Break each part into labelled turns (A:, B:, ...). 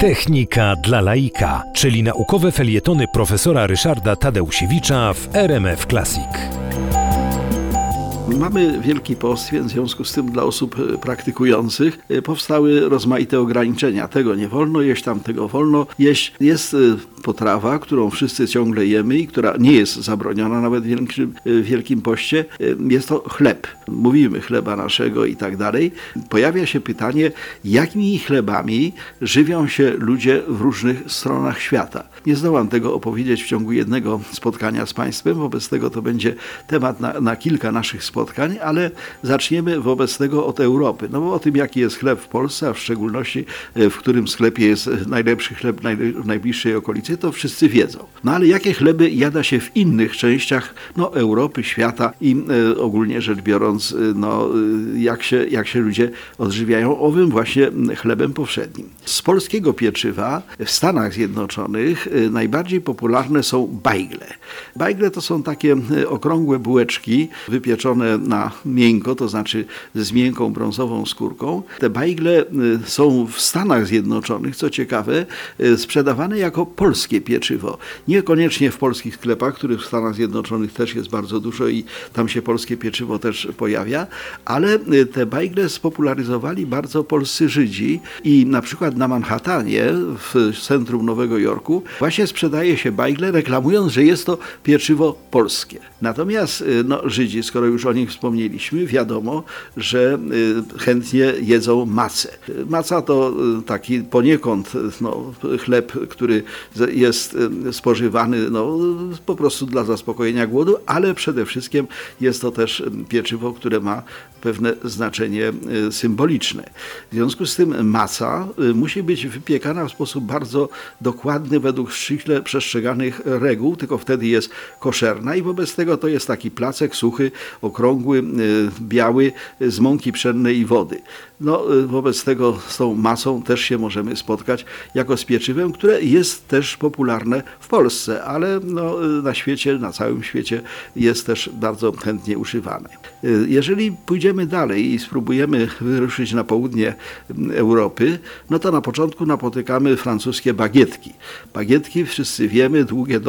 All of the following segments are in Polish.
A: Technika dla laika, czyli naukowe felietony profesora Ryszarda Tadeusiewicza w RMF Classic.
B: Mamy Wielki Post, więc w związku z tym dla osób e, praktykujących e, powstały rozmaite ograniczenia. Tego nie wolno jeść, tamtego wolno jeść. Jest e, potrawa, którą wszyscy ciągle jemy i która nie jest zabroniona nawet w Wielkim, Wielkim Poście. Jest to chleb. Mówimy chleba naszego i tak dalej. Pojawia się pytanie, jakimi chlebami żywią się ludzie w różnych stronach świata. Nie zdołam tego opowiedzieć w ciągu jednego spotkania z Państwem, wobec tego to będzie temat na, na kilka naszych spotkań, ale zaczniemy wobec tego od Europy. No bo o tym, jaki jest chleb w Polsce, a w szczególności e, w którym sklepie jest najlepszy chleb w najbliższej okolicy, to wszyscy wiedzą. No ale jakie chleby jada się w innych częściach no, Europy, świata i e, ogólnie rzecz biorąc, e, no, e, jak, się, jak się ludzie odżywiają owym właśnie chlebem powszednim. Z polskiego pieczywa w Stanach Zjednoczonych e, najbardziej popularne są bajgle. Bajgle to są takie okrągłe bułeczki wypieczone na miękko, to znaczy z miękką brązową skórką. Te bajgle są w Stanach Zjednoczonych, co ciekawe, sprzedawane jako polskie pieczywo. Niekoniecznie w polskich sklepach, których w Stanach Zjednoczonych też jest bardzo dużo i tam się polskie pieczywo też pojawia, ale e, te bajgle spopularyzowali bardzo polscy Żydzi i na przykład na Manhattanie, w centrum Nowego Jorku, właśnie sprzedaje się bajgle, reklamując, że jest to pieczywo polskie. Natomiast no, Żydzi, skoro już o nich wspomnieliśmy, wiadomo, że y, chętnie jedzą macę. Maca to y, taki poniekąd no, chleb, który jest y, spożywany no, po prostu dla zaspokojenia głodu, ale przede wszystkim jest to też pieczywo, które ma pewne znaczenie symboliczne. W związku z tym maca musi być wypiekana w sposób bardzo dokładny, według ściśle przestrzeganych reguł, tylko wtedy jest koszerna i wobec tego to jest taki placek suchy, okrągły, e, biały, z mąki pszennej i wody. No, e, wobec tego z tą masą też się możemy spotkać jako z pieczywem, które jest też popularne w Polsce, ale no, e, na świecie, na całym świecie jest też bardzo chętnie używane. Jeżeli pójdziemy dalej i spróbujemy wyruszyć na południe Europy, no to na początku napotykamy francuskie bagietki. Bagietki, wszyscy wiemy, długie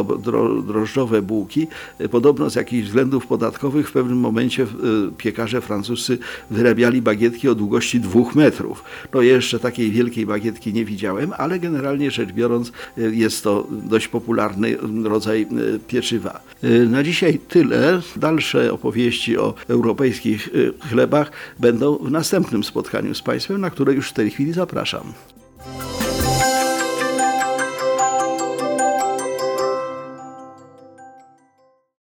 B: drożdżowe bułki, podobno z jakichś względów podatkowych w pewnym momencie piekarze francuscy wyrabiali bagietki o długości dwóch metrów. No jeszcze takiej wielkiej bagietki nie widziałem, ale generalnie rzecz biorąc to dość popularny rodzaj pieczywa. Na dzisiaj tyle. Dalsze opowieści o europejskich chlebach będą w następnym spotkaniu z Państwem, na które już w tej chwili zapraszam.